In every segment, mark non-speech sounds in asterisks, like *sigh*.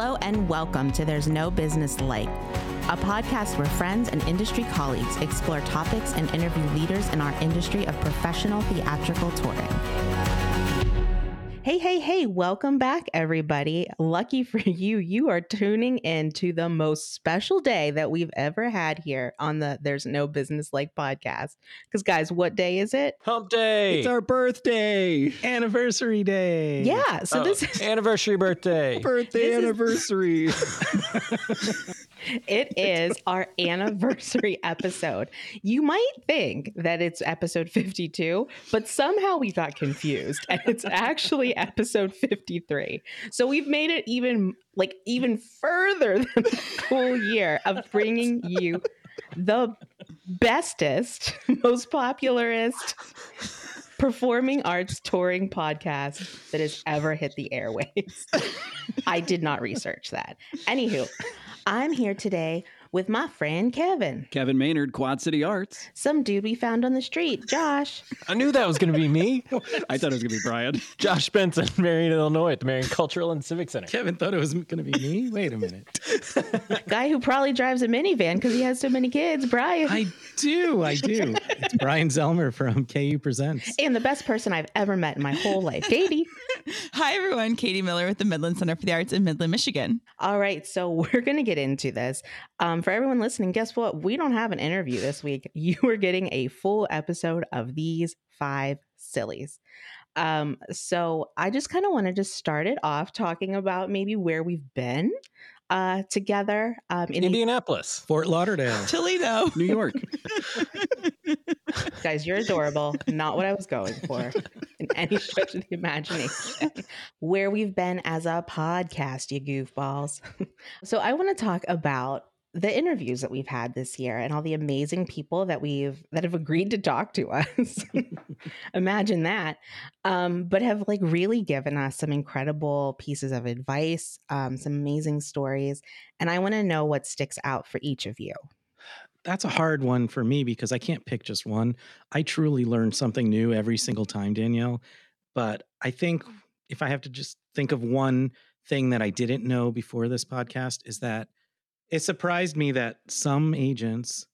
Hello and welcome to There's No Business Like, a podcast where friends and industry colleagues explore topics and interview leaders in our industry of professional theatrical touring. Hey, hey, hey, welcome back, everybody. Lucky *laughs* for you, you are tuning in to the most special day that we've ever had here on the There's No Business Like podcast. Because, guys, what day is it? Hump day. It's our birthday, anniversary day. Yeah, so Oh, this is anniversary *laughs* birthday. birthday This is- anniversary. *laughs* it *laughs* is our *laughs* anniversary episode. You might think that it's episode 52, but somehow we got confused and it's actually *laughs* episode 53. So we've made it even like even further than the full year of bringing you the bestest, most popularist performing arts touring podcast that has ever hit the airwaves. I did not research that. Anywho, I'm here today with my friend Kevin, Kevin Maynard, Quad City Arts. some dude we found on the street, Josh, I knew that was going to be me. *laughs* I thought it was gonna be Brian. *laughs* Josh Benson, Marion, Illinois, at the Marion Cultural and Civic Center. Kevin thought it was gonna be me. Wait a minute. *laughs* guy who probably drives a minivan because he has so many kids, Brian. I do, I do. It's Brian Zelmer from KU Presents. and the best person I've ever met in my whole life, Katie. Hi, everyone. Katie Miller with the Midland Center for the Arts in Midland, Michigan. All right, so we're going to get into this. Um, for everyone listening, guess what? We don't have an interview this week. *laughs* You are getting a full episode of these five sillies. Um, so I just kind of wanted to start it off talking about maybe where we've been uh, together. Um, in Indianapolis. Fort Lauderdale. *laughs* Toledo. New York. *laughs* guys, you're adorable. Not what I was going for in any stretch of the imagination. Where we've been as a podcast, you goofballs. so I want to talk about the interviews that we've had this year and all the amazing people that we've that have agreed to talk to us. *laughs* Imagine that. Um, but have like really given us some incredible pieces of advice, um, some amazing stories. And I want to know what sticks out for each of you. That's a hard one for me because I can't pick just one. I truly learn something new every single time, Danielle. But I think if I have to just think of one thing that I didn't know before this podcast is that it surprised me that some agents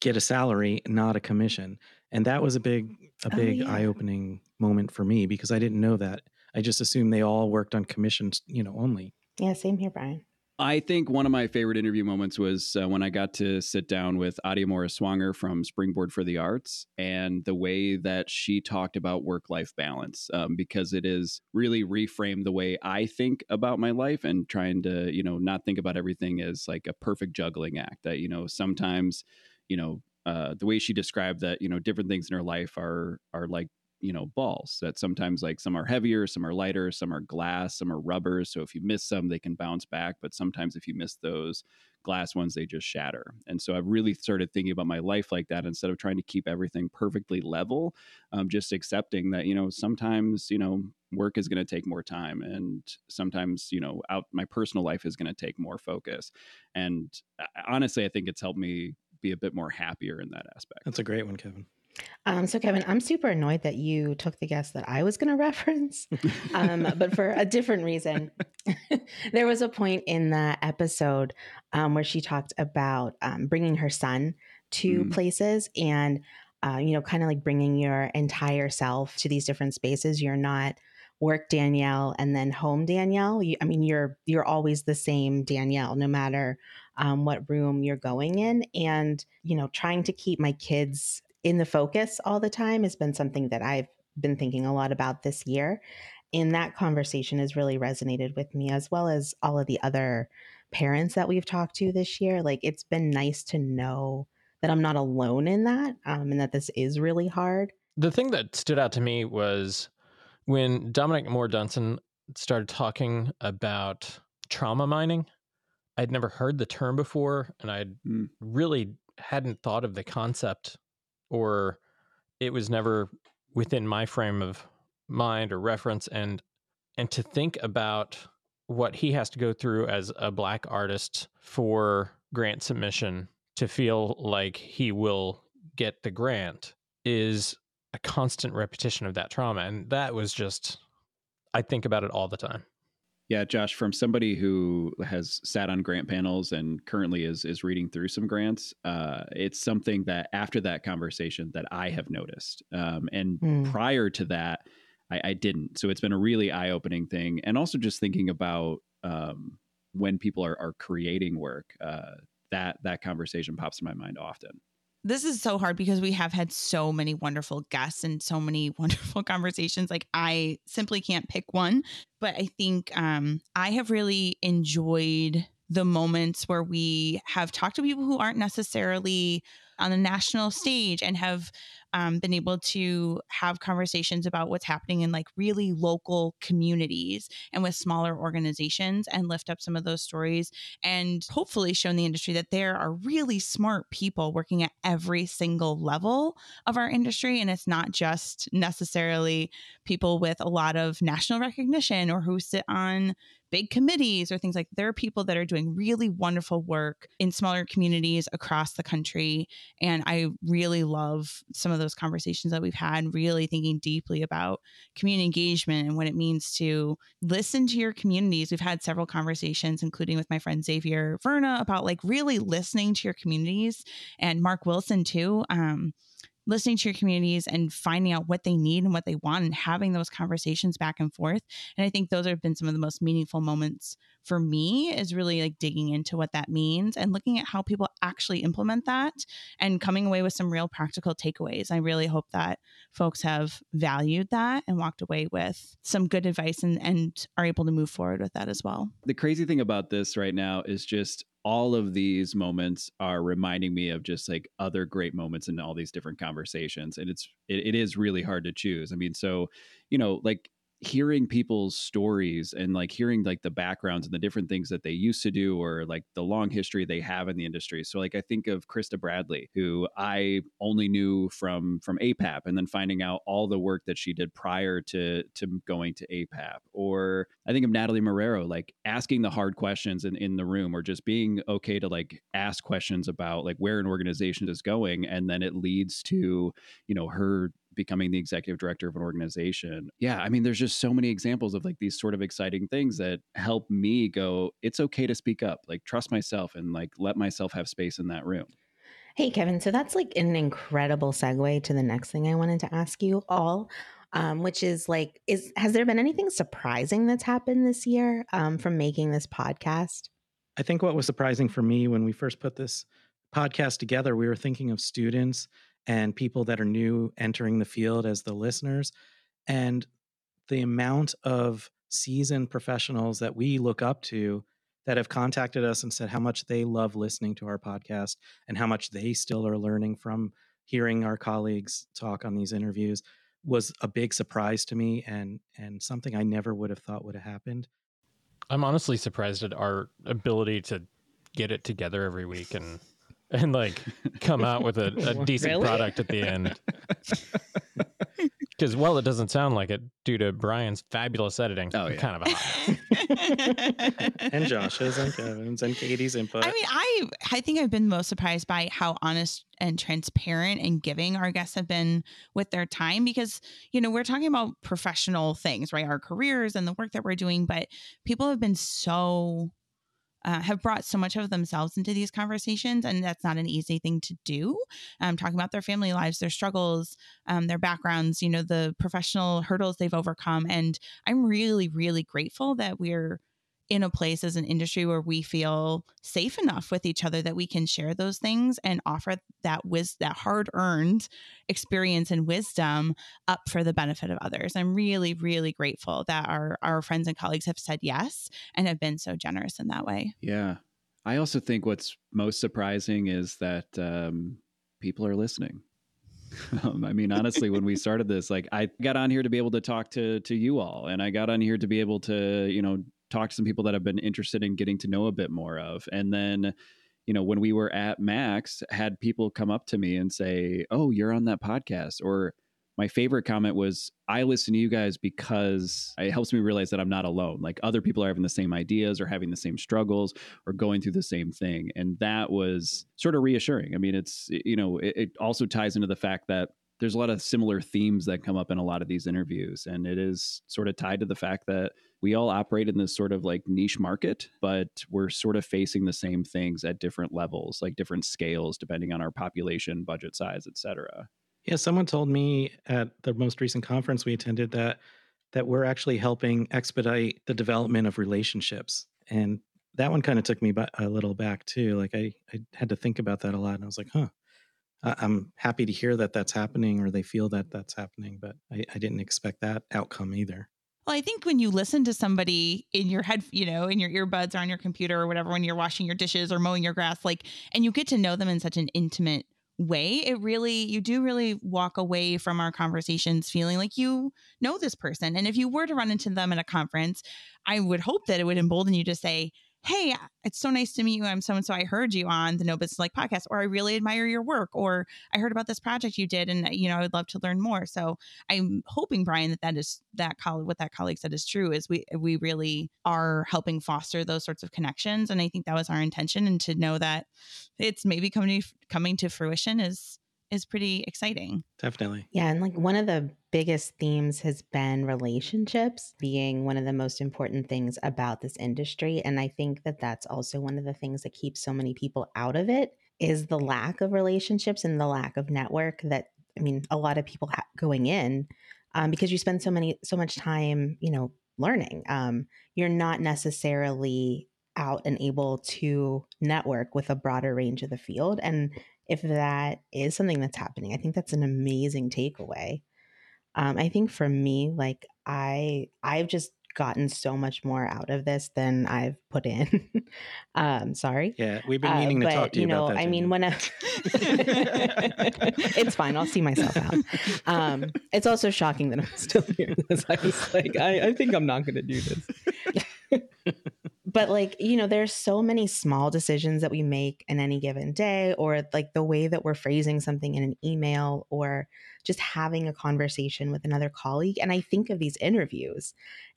get a salary, not a commission. And that was a big a Oh, big yeah. eye-opening moment for me because I didn't know that. I just assumed they all worked on commissions, you know, only. Yeah, same here, Brian. I think one of my favorite interview moments was uh, when I got to sit down with Adia Morris Swanger from Springboard for the Arts and the way that she talked about work life balance, um, because it is really reframed the way I think about my life and trying to, you know, not think about everything as like a perfect juggling act. That, you know, sometimes, you know, uh, the way she described that, you know, different things in her life are are like you know balls that sometimes like some are heavier some are lighter some are glass some are rubber so if you miss some they can bounce back but sometimes if you miss those glass ones they just shatter. And so i've really started thinking about my life like that instead of trying to keep everything perfectly level um, just accepting that you know sometimes you know work is going to take more time and sometimes you know out my personal life is going to take more focus. And uh, honestly i think it's helped me be a bit more happier in that aspect. That's a great one, Kevin. Um, so Kevin, I'm super annoyed that you took the guess that I was going *laughs* to reference, um, but for a different reason. *laughs* there was a point in the episode um, where she talked about um, bringing her son to Mm. places and, uh, you know, kind of like bringing your entire self to these different spaces. You're not work Danielle and then home Danielle. You, I mean, you're you're always the same Danielle, no matter um, what room you're going in, and you know, trying to keep my kids in the focus all the time has been something that I've been thinking a lot about this year. And that conversation has really resonated with me, as well as all of the other parents that we've talked to this year. Like, it's been nice to know that I'm not alone in that um, and that this is really hard. The thing that stood out to me was when Dominic Moore Dunson started talking about trauma mining. I'd never heard the term before, and I Mm. really hadn't thought of the concept, or it was never within my frame of mind or reference. And and to think about what he has to go through as a black artist for grant submission to feel like he will get the grant is a constant repetition of that trauma and that was just i think about it all the time Yeah, Josh, from somebody who has sat on grant panels and currently is is reading through some grants, uh, it's something that after that conversation that I have noticed, um, and Mm. prior to that, I, I didn't. So it's been a really eye opening thing, and also just thinking about um, when people are are creating work, uh, that that conversation pops in my mind often. This is so hard because we have had so many wonderful guests and so many *laughs* wonderful conversations like i simply can't pick one but i think um, i have really enjoyed the moments where we have talked to people who aren't necessarily on a national stage and have um, been able to have conversations about what's happening in like really local communities and with smaller organizations and lift up some of those stories and hopefully shown the industry that there are really smart people working at every single level of our industry. And it's not just necessarily people with a lot of national recognition or who sit on big committees or things like there are people that are doing really wonderful work in smaller communities across the country and i really love some of those conversations that we've had really thinking deeply about community engagement and what it means to listen to your communities. We've had several conversations including with my friend xavier verna about like really listening to your communities and mark wilson too um, listening to your communities and finding out what they need and what they want and having those conversations back and forth. And i think those have been some of the most meaningful moments for me is really like digging into what that means and looking at how people actually implement that and coming away with some real practical takeaways. I really hope that folks have valued that and walked away with some good advice and, and are able to move forward with that as well. The crazy thing about this right now is just all of these moments are reminding me of just like other great moments in all these different conversations and it's it, it is really hard to choose i mean so you know like hearing people's stories and like hearing like the backgrounds and the different things that they used to do or like the long history they have in the industry. So like i think of krista bradley who i only knew from from apap and then finding out all the work that she did prior to to going to apap or i think of natalie marrero like asking the hard questions in, in the room or just being okay to like ask questions about like where an organization is going and then it leads to you know her becoming the executive director of an organization. Yeah, I mean, there's just so many examples of like these sort of exciting things that help me go, it's okay to speak up, like trust myself and like let myself have space in that room. Hey, Kevin. So that's like an incredible segue to the next thing I wanted to ask you all, um, which is like, is has there been anything surprising that's happened this year um, from making this podcast? I think what was surprising for me when we first put this podcast together, we were thinking of students and people that are new entering the field as the listeners. And the amount of seasoned professionals that we look up to that have contacted us and said how much they love listening to our podcast and how much they still are learning from hearing our colleagues talk on these interviews was a big surprise to me and and something I never would have thought would have happened. I'm honestly surprised at our ability to get it together every week and and like come out with a, a *laughs* decent Really? product at the end. *laughs* Because well, it doesn't sound like it, due to Brian's fabulous editing, Oh, yeah. kind of a. *laughs* And Josh's and Kevin's and Katie's input. I mean, I I think I've been most surprised by how honest and transparent and giving our guests have been with their time because you know we're talking about professional things, right? Our careers and the work that we're doing, but people have been so uh, have brought so much of themselves into these conversations, and that's not an easy thing to do. Um, talking about their family lives, their struggles, um, their backgrounds, you know, the professional hurdles they've overcome, and I'm really, really grateful that we're in a place as an industry where we feel safe enough with each other that we can share those things and offer that wis- that hard earned experience and wisdom up for the benefit of others. I'm really really grateful that our our friends and colleagues have said yes and have been so generous in that way. Yeah. I also think what's most surprising is that um, people are listening. *laughs* um, I mean, honestly, when we *laughs* started this, like I got on here to be able to talk to to you all, and I got on here to be able to, you know, talk to some people that I've been interested in getting to know a bit more of, and then. You know, when we were at Max, had people come up to me and say, "Oh, you're on that podcast," or my favorite comment was i listen to you guys because it helps me realize that i'm not alone. Like other people are having the same ideas or having the same struggles or going through the same thing. And that was sort of reassuring. I mean it's you know it, it also ties into the fact that there's a lot of similar themes that come up in a lot of these interviews. And it is sort of tied to the fact that we all operate in this sort of like niche market, but we're sort of facing the same things at different levels, like different scales, depending on our population, budget size, et cetera. Yeah, someone told me at the most recent conference we attended that that we're actually helping expedite the development of relationships. And that one kind of took me a little back too. Like I, I had to think about that a lot, and I was like, huh. I'm happy to hear that that's happening, or they feel that that's happening, but I, I didn't expect that outcome either. Well, I think when you listen to somebody in your head, you know, in your earbuds or on your computer or whatever, when you're washing your dishes or mowing your grass, like, and you get to know them in such an intimate way, it really, you do really walk away from our conversations feeling like you know this person. And if you were to run into them at a conference, I would hope that it would embolden you to say, Hey, uh, it's so nice to meet you. I'm so and so. I heard you on the No Business Like podcast, or I really admire your work, or I heard about this project you did, and uh, you know I would love to learn more. So I'm hoping, Brian, that that is that colleague, what that colleague said is true. Is we we really are helping foster those sorts of connections, and I think that was our intention. And to know that it's maybe coming coming to fruition is is pretty exciting. Definitely. Yeah, and like one of the biggest themes has been relationships being one of the most important things about this industry and I think that that's also one of the things that keeps so many people out of it is the lack of relationships and the lack of network that I mean a lot of people ha- going in um, because you spend so many so much time, you know, learning. Um, you're not necessarily out and able to network with a broader range of the field and if that is something that's happening i think that's an amazing takeaway. Um, i think for me like i i've just gotten so much more out of this than i've put in. *laughs* Um sorry. Yeah, we've been Uh, meaning to but, talk to you, know about that. i mean when I, *laughs* it's fine i'll see myself out. Um it's also shocking that i'm *laughs* still here because i was like i, I think i'm not going to do this but like you know there's so many small decisions that we make in any given day or like the way that we're phrasing something in an email or just having a conversation with another colleague and i think of these interviews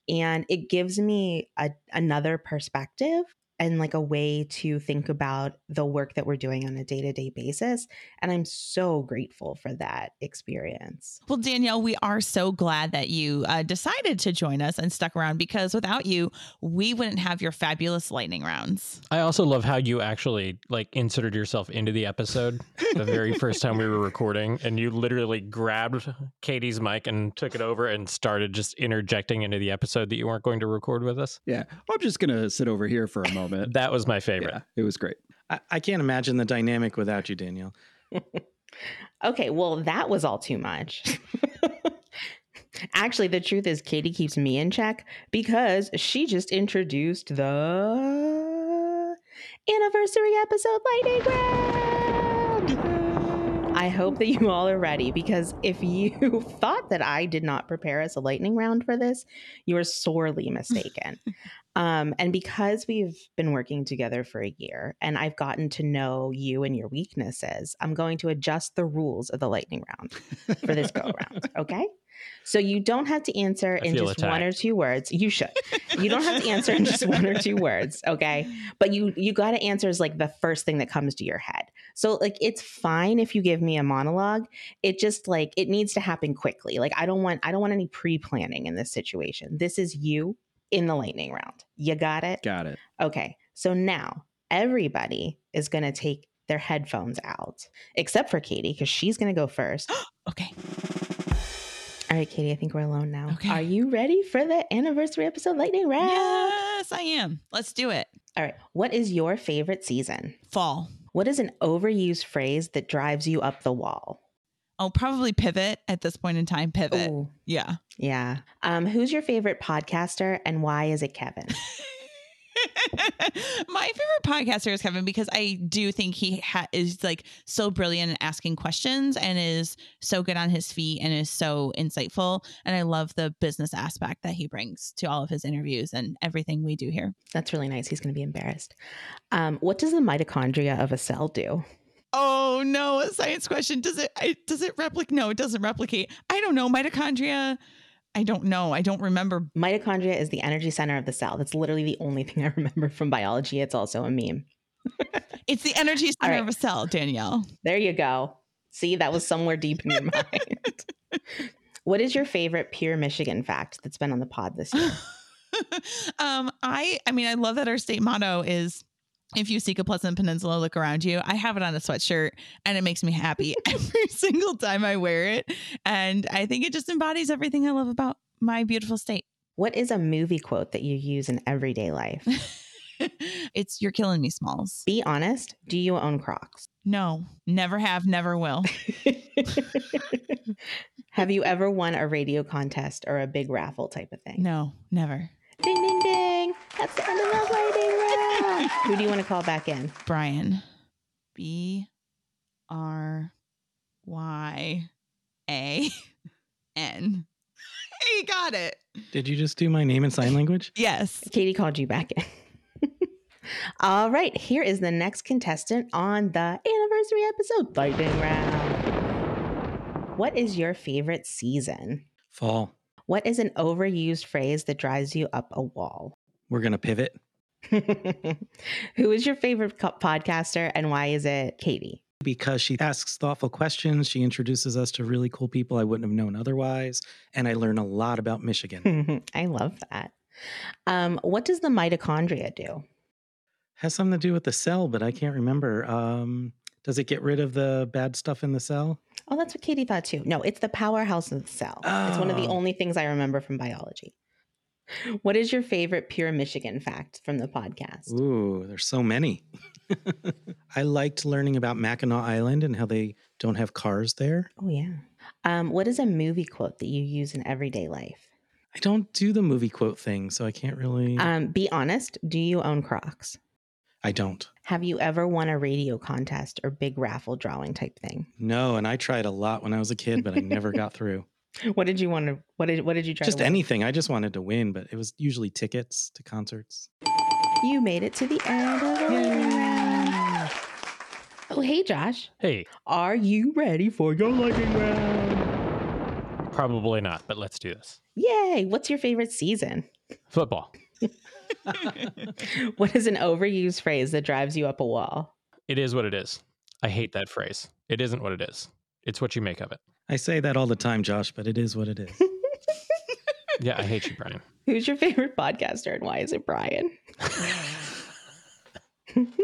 and it gives me a, another perspective and like a way to think about the work that we're doing on a day-to-day basis and i'm so grateful for that experience Well, Danielle, we are so glad that you uh, decided to join us and stuck around because without you, we wouldn't have your fabulous lightning rounds. I also love how you actually like inserted yourself into the episode the very first time we were recording, and you literally grabbed Katie's mic and took it over and started just interjecting into the episode that you weren't going to record with us. Yeah. I'm just going to sit over here for a moment. That was my favorite. yeah, it was great. I, I can't imagine the dynamic without you, Danielle. *laughs* Okay, well, that was all too much. *laughs* Actually, the truth is, Katie keeps me in check because she just introduced the anniversary episode lightning round. I hope that you all are ready because if you *laughs* thought that I did not prepare as a lightning round for this, you are sorely *laughs* mistaken. Um, and because we've been working together for a year and I've gotten to know you and your weaknesses, I'm going to adjust the rules of the lightning round for this go around. *laughs* Okay. So you don't have to answer I in just one or two words. You should. You don't have to answer in just one or two *laughs* words. Okay. But you you got to answer is like the first thing that comes to your head. So like it's fine if you give me a monologue. It just like it needs to happen quickly. Like I don't want I don't want any pre-planning in this situation. This is you in the lightning round. You got it? Got it. Okay. So now everybody is going to take their headphones out, except for Katie, because she's going to go first. *gasps* Okay. All right, Katie, I think we're alone now. Okay. Are you ready for the anniversary episode lightning round? Yes, I am. Let's do it. All right. What is your favorite season? Fall. What is an overused phrase that drives you up the wall? Oh, probably pivot at this point in time. Pivot. Ooh, Yeah. yeah. Um, who's your favorite podcaster and why is it Kevin? *laughs* *laughs* My favorite podcaster is Kevin because I do think he ha- is like so brilliant at asking questions and is so good on his feet and is so insightful. And I love the business aspect that he brings to all of his interviews and everything we do here. That's really nice. He's going to be embarrassed. Um, what does the mitochondria of a cell do? Oh no, a science question. Does it I, does it replicate? No, it doesn't replicate. I don't know. Mitochondria. I don't know. I don't remember. Mitochondria is the energy center of the cell. That's literally the only thing *laughs* I remember from biology. It's also a meme. It's the energy center right. of a cell, Danielle. There you go. See, that was somewhere deep in your *laughs* mind. what is your favorite pure Michigan fact that's been on the pod this year? *laughs* um, I I mean, I love that our state motto is if you seek a pleasant peninsula, look around you. I have it on a sweatshirt and it makes me happy *laughs* every single time I wear it. And I think it just embodies everything I love about my beautiful state. What is a movie quote that you use in everyday life? *laughs* it's you're killing me, Smalls. Be honest. Do you own Crocs? No, never have, never will. *laughs* have you ever won a radio contest or a big raffle type of thing? No, never. Ding, ding, ding. That's the end of the round. Who do you want to call back in? Brian. B R Y A N. *laughs* Hey, you got it. Did you just do my name in sign language? Yes. Katie called you back in. *laughs* All right, here is the next contestant on the anniversary episode, Lightning Round. What is your favorite season? Fall. What is an overused phrase that drives you up a wall? We're going to pivot. *laughs* Who is your favorite co- podcaster and why is it Katie? Because she asks thoughtful questions. She introduces us to really cool people I wouldn't have known otherwise. And I learn a lot about Michigan. *laughs* I love that. Um, what does the mitochondria do? Has something to do with the cell, but I can't remember. Um, does it get rid of the bad stuff in the cell? Oh, that's what Katie thought too. No, it's the powerhouse of the cell. It's one of the Oh. only things I remember from biology. *laughs* What is your favorite pure Michigan fact from the podcast? Ooh, there's so many. *laughs* I liked learning about Mackinac Island and how they don't have cars there. Oh, yeah. Um, what is a movie quote that you use in everyday life? I don't do the movie quote thing, so I can't really. Um, be honest. Do you own Crocs? I don't. Have you ever won a radio contest or big raffle drawing type thing? No, and I tried a lot when I was a kid, but I never *laughs* got through. What did you want to? What did What did you try? Just to win? anything. I just wanted to win, but it was usually tickets to concerts. You made it to the end of the round. Oh, hey, Josh. Hey, Are you ready for your lightning round? probably not, but let's do this. Yay! What's your favorite season? Football. *laughs* What is an overused phrase that drives you up a wall? It is what it is. I hate that phrase. It isn't what it is. It's what you make of it. I say that all the time, Josh, but it is what it is. *laughs* Yeah, I hate you, Brian. Who's your favorite podcaster and why is it Brian? *laughs*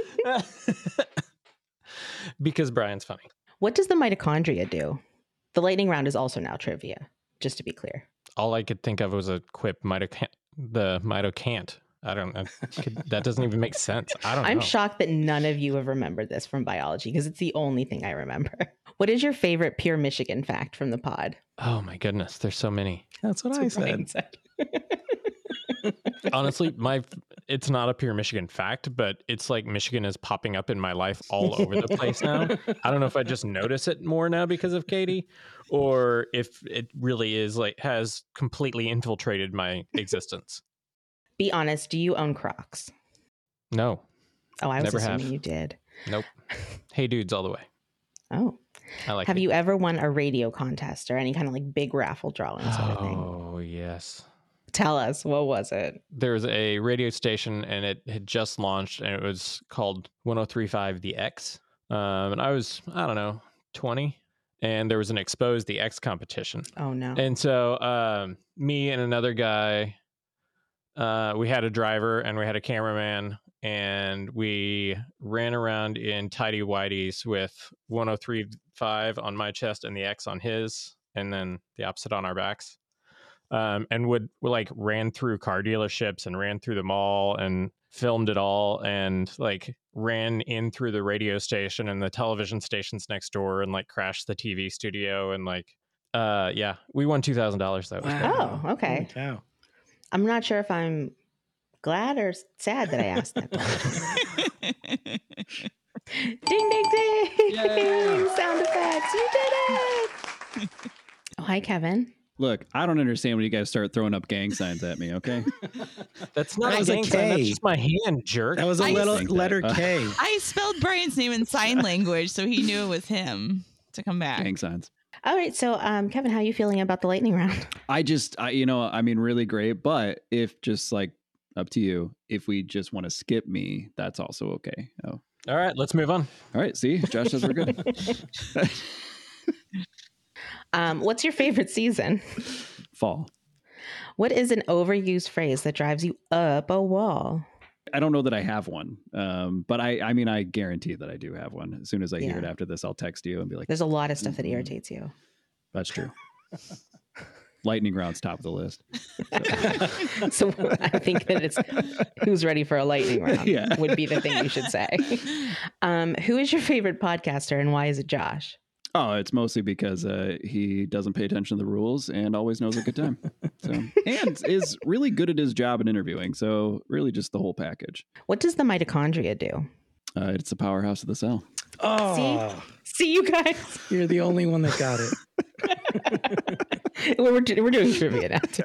because Brian's funny. What does the mitochondria do? The lightning round is also now trivia, just to be clear. All I could think of was a quip mitocan the mitocant. I don't know. That doesn't even make sense. I don't know. I'm know. shocked that none of you have remembered this from biology because it's the only thing I remember. *laughs* What is your favorite pure Michigan fact from the pod? Oh my goodness, there's so many. That's what I That's what said. Brian said. Honestly, *laughs* my it's not a pure Michigan fact, but it's like Michigan is popping up in my life all over the place now. I don't know if I just notice it more now because of Katie, or if it really is like has completely infiltrated my existence. Be honest, do you own Crocs? No, Oh, I was Never assuming have. you did. nope. Hey dudes, all the way. Oh. I like. Have it. you ever won a radio contest or any kind of like big raffle drawing sort of thing? Oh yes. Tell us, what was it? There was a radio station and it had just launched and it was called 1035 The X. Um, and I was, I don't know, 20. And there was an Expose the X competition. Oh no. And so um, me and another guy, uh, we had a driver and we had a cameraman and we ran around in tidy whities with 1035 on my chest and the X on his, and then the opposite on our backs. Um, and would we like ran through car dealerships and ran through the mall and filmed it all and like ran in through the radio station and the television stations next door and like crashed the TV studio and like uh yeah we won two thousand dollars though. It was great. Oh, okay. Holy cow. I'm not sure if I'm glad or sad that I asked that question. *laughs* ding, ding, ding! Yay. *laughs* Sound effects. You did it. *laughs* oh, hi, Kevin. Look, I don't understand when you guys start throwing up gang signs at me. Okay, That's not That a was a gang sign. That's just my hand, jerk. That was a I little think that- letter uh, K. I spelled Brian's name in sign language, so he knew it was him to come back. gang signs. All right, so um, Kevin, how are you feeling about the lightning round? *laughs* I just, I, you know, I mean, really great. But if just like up to you, if we just want to skip me, that's also okay. Oh, All right, let's move on. all right. See, Josh says we're good. *laughs* Um, what's your favorite season? Fall. What is an overused phrase that drives you up a wall? I don't know that I have one, um, but I, I mean, I guarantee that I do have one. As soon as I hear it after this, I'll text you and be like, There's a lot of stuff that irritates you. "That's true." *laughs* Lightning round's top of the list. *laughs* so I think that it's who's ready for a lightning round *laughs* Yeah. would be the thing you should say. Um, who is your favorite podcaster and why is it Josh? Oh, it's mostly because uh, he doesn't pay attention to the rules and always knows a good time. So, *laughs* and is really good at his job in interviewing. So, really, just the whole package. What does the mitochondria do? Uh, it's the powerhouse of the cell. Oh, See you guys. you're the only one that got it. *laughs* *laughs* we're, we're doing trivia now too.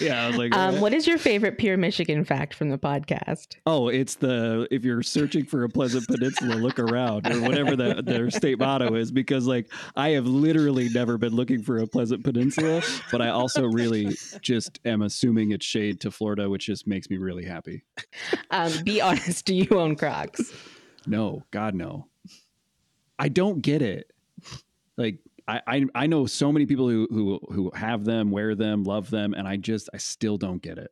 *laughs* yeah, I was like, Um, what is your favorite pure Michigan fact from the podcast? oh, it's the if you're searching for a pleasant peninsula, look around or whatever the, their state motto is. Because like I have literally never been looking for a pleasant peninsula, but I also really just am assuming it's shade to Florida, which just makes me really happy. Um, be honest, do you own Crocs? No, God no. I don't get it. Like I, I I know so many people who who who have them, wear them, love them, and I just I still don't get it.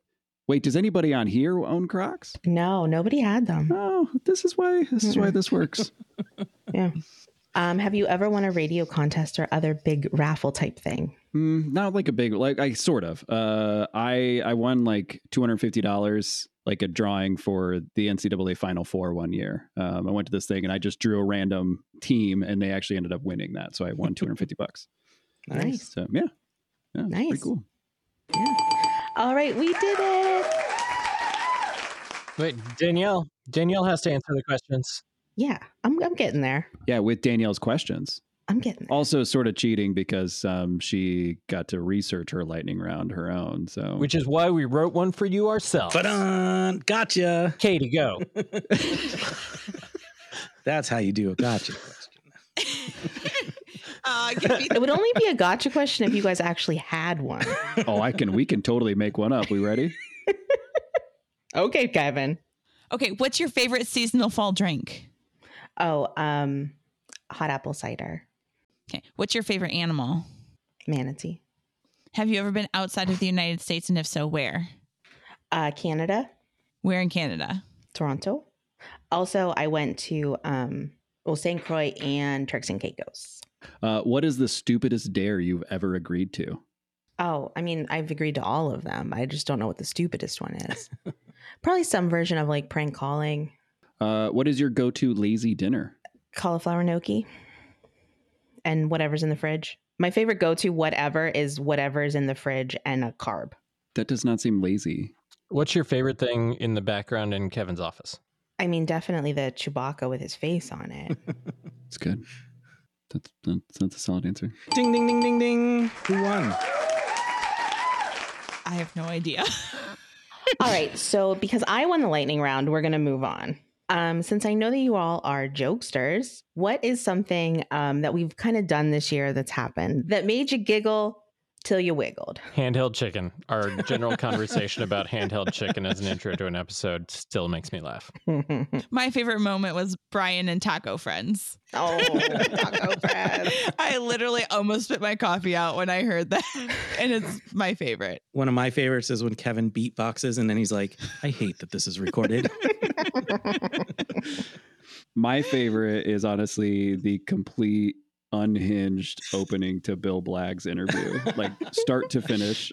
Wait, does anybody on here own Crocs? No, nobody had them. Oh, this is why this is why this works. *laughs* Yeah. Um, have you ever won a radio contest or other big raffle type thing? Mm, not like a big like I sort of. Uh, I I won like two hundred fifty dollars like a drawing for the NCAA Final Four one year. Um, I went to this thing and I just drew a random team and they actually ended up winning that, so I won two hundred fifty bucks. *laughs* Nice. So yeah, yeah, Nice. pretty cool. Yeah. All right, we did it. Wait, Danielle. Danielle has to answer the questions. Yeah, I'm, I'm getting there. Yeah, with Danielle's questions. I'm getting there. Also, sort of cheating because um, she got to research her lightning round her own. So Which is why we wrote one for you ourselves. But on, gotcha. Katie, go. *laughs* That's how you do a gotcha question. *laughs* Uh, give It would only be a gotcha question if you guys actually had one. oh, I can we can totally make one up. We ready? *laughs* Okay, Kevin. okay, what's your favorite seasonal fall drink? Oh, um, hot apple cider, Okay, what's your favorite animal? manatee, Have you ever been outside of the United States, and if so, where? uh, Canada, Where in Canada? Toronto. Also, I went to um, well, St. Croix and Turks and Caicos. Uh, what is the stupidest dare you've ever agreed to? Oh, I mean, I've agreed to all of them. I just don't know what the stupidest one is. *laughs* Probably some version of like prank calling, Uh, what is your go-to lazy dinner? cauliflower gnocchi, and whatever's in the fridge. My favorite go to whatever is whatever's in the fridge and a carb. That does not seem lazy. What's your favorite thing in the background in Kevin's office? I mean, definitely the Chewbacca with his face on it. *laughs* It's good. That's that's, that's a solid answer. Ding, ding, ding, ding, ding. Who won? I have no idea. *laughs* all right. So, because I won the lightning round, we're going to move on. Um, since I know that you all are jokesters, what is something um, that we've kind of done this year that's happened that made you giggle till you wiggled? Handheld chicken. Our *laughs* general conversation about handheld chicken as an intro to an episode still makes me laugh. *laughs* My favorite moment was Brian and Taco Friends. *laughs* oh, taco bread. I literally almost spit my coffee out when I heard that, and it's my favorite. One of my favorites is when Kevin beatboxes and then he's like, I hate that this is recorded. My favorite is honestly the complete unhinged opening to Bill Blagg's interview, like start to finish.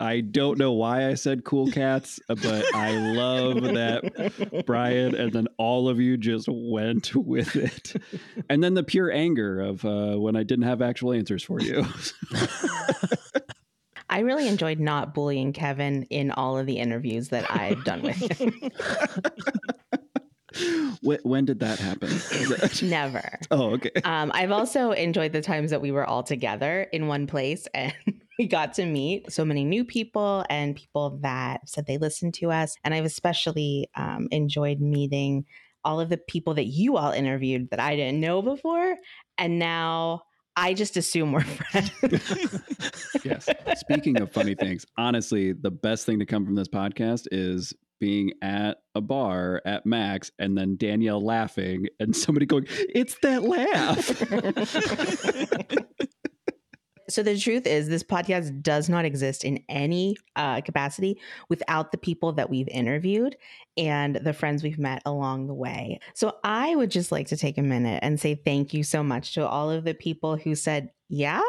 I don't know why I said cool cats, but I love that Brian and then all of you just went with it. And then the pure anger of uh, when I didn't have actual answers for you. *laughs* I really enjoyed not bullying Kevin in all of the interviews that I've done with him. *laughs* when, when did that happen? *laughs* Never. oh, okay. Um, I've also enjoyed the times that we were all together in one place and *laughs* we got to meet so many new people and people that said they listened to us. And I've especially um, enjoyed meeting all of the people that you all interviewed that I didn't know before. And now I just assume we're friends. *laughs* yes. Speaking of funny things, honestly, the best thing to come from this podcast is being at a bar at Max and then Danielle laughing and somebody going, It's that laugh. *laughs* So the truth is, this podcast does not exist in any uh, capacity without the people that we've interviewed and the friends we've met along the way. So I would just like to take a minute and say thank you so much to all of the people who said, yeah,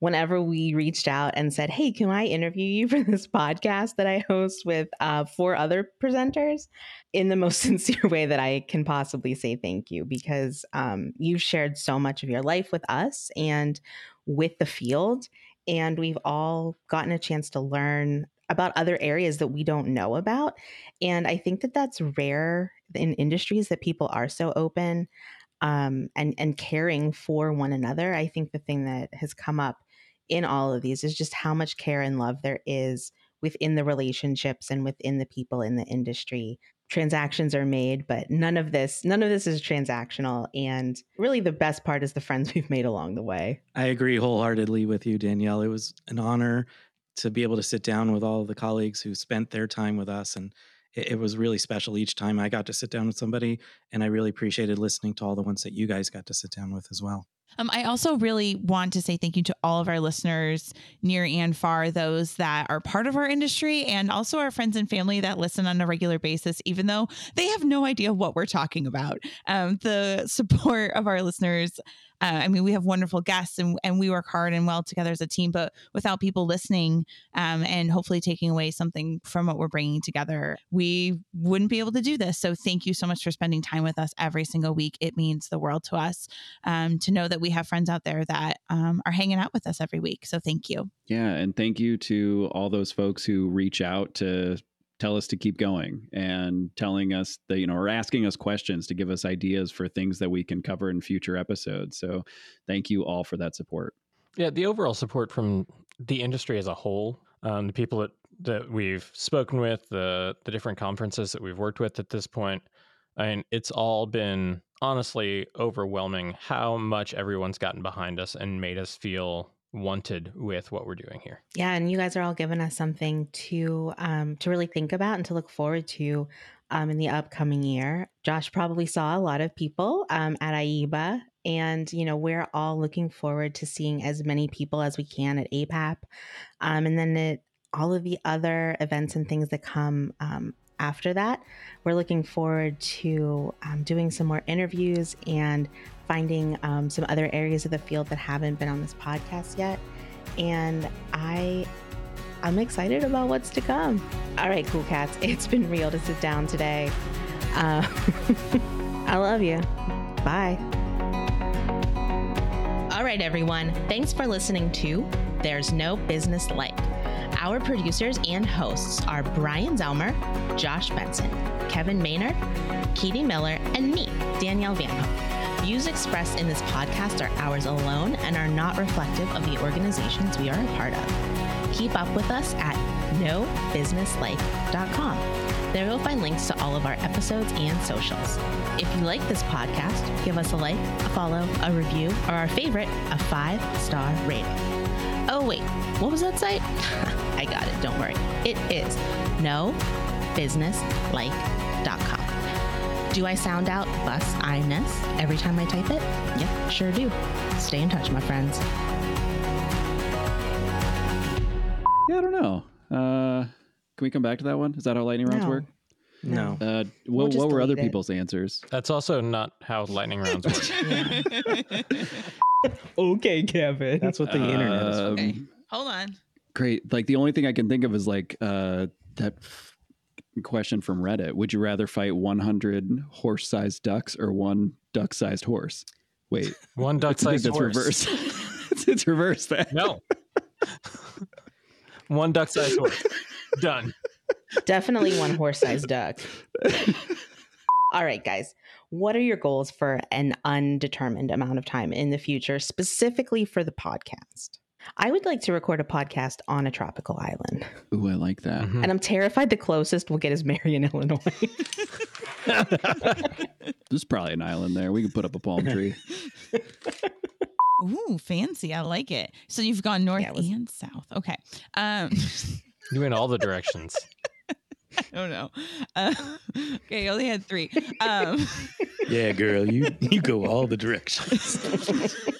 whenever we reached out and said, Hey, can I interview you for this podcast that I host with uh, four other presenters? In the most *laughs* sincere way that I can possibly say thank you, because um, you've shared so much of your life with us and with the field. And we've all gotten a chance to learn about other areas that we don't know about. And I think that that's rare in industries that people are so open um, and and caring for one another. I think the thing that has come up in all of these is just how much care and love there is within the relationships and within the people in the industry transactions are made but none of this none of this is transactional and really the best part is the friends *laughs* we've made along the way I agree wholeheartedly with you, Danielle. It was an honor to be able to sit down with all the colleagues who spent their time with us. And it, it was really special each time I got to sit down with somebody. And I really appreciated listening to all the ones that you guys got to sit down with as well. Um, I also really want to say thank you to all of our listeners near and far, those that are part of our industry, and also our friends and family that listen on a regular basis, even though they have no idea what we're talking about. Um, the support of our listeners uh, I mean, we have wonderful guests and, and we work hard and well together as a team, but without people listening um, and hopefully taking away something from what we're bringing together, we wouldn't be able to do this. So thank you so much for spending time with us every single week. It means the world to us um, to know that we have friends out there that um, are hanging out with us every week. So thank you. Yeah, and thank you to all those folks who reach out to tell us to keep going and telling us that you know or asking us questions to give us ideas for things that we can cover in future episodes. So thank you all for that support. Yeah, the overall support from the industry as a whole, um, the people that, that we've spoken with, the the different conferences that we've worked with at this point, I mean, it's all been honestly overwhelming how much everyone's gotten behind us and made us feel wanted with what we're doing here. Yeah, and you guys are all giving us something to um, to really think about and to look forward to um, in the upcoming year. Josh probably saw a lot of people um, at AIBA, and you know we're all looking forward to seeing as many people as we can at APAP, um, and then at all of the other events and things that come um, after that. We're looking forward to um, doing some more interviews and finding um, some other areas of the field that haven't been on this podcast yet. And I I'm excited about what's to come. All right, cool cats. *laughs* It's been real to sit down today. Uh, *laughs* I love you. Bye. All right, everyone. Thanks for listening to There's No Business Like. Our producers and hosts are Brian Zelmer, Josh Benson, Kevin Maynard, Katie Miller, and me, Danielle Van. Views expressed in this podcast are ours alone and are not reflective of the organizations we are a part of. Keep up with us at nobusinesslike.com. There you'll find links to all of our episodes and socials. If you like this podcast, give us a like, a follow, a review, or our favorite, a five star rating. Oh, wait, what was that site? *laughs* I got it, don't worry. It is nobusinesslike.com. Do I sound out bus I-ness every time I type it? Yep, sure do. Stay in touch, my friends. Yeah, I don't know. Uh, can we come back to that one? Is that how lightning rounds No. work? No. Uh, We'll what, just what were other it. people's answers? That's also not how lightning rounds work. *laughs* *laughs* Okay, Kevin. That's what the internet is. for. Um, Okay. Hold on. Great. Like the only thing I can think of is like uh, that f- question from Reddit. Would you rather fight 100 horse-sized ducks or one duck-sized horse? Wait, *laughs* One duck think sized that's horse. reverse. *laughs* it's, it's reverse that. No. *laughs* One duck sized horse. Done. Definitely one horse sized duck. All right, guys. What are your goals for an undetermined amount of time in the future, specifically for the podcast? I would like to record a podcast on a tropical island, Ooh, I like that. Mhm. and I'm terrified the closest we'll get is Marion, *laughs* Illinois. *laughs* There's probably an island there. We could put up a palm tree. Ooh, fancy. I like it. So you've gone north Yeah, was- and south. Okay. Um, *laughs* You went all the directions. I don't know. Uh, *laughs* okay, I only had three. Um, *laughs* Yeah, girl, you you go all the directions. *laughs*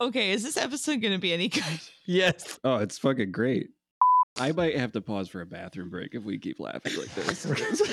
Okay, is this episode going to be any good? yes. Oh, it's fucking great. I might have to pause for a bathroom break if we keep laughing like this.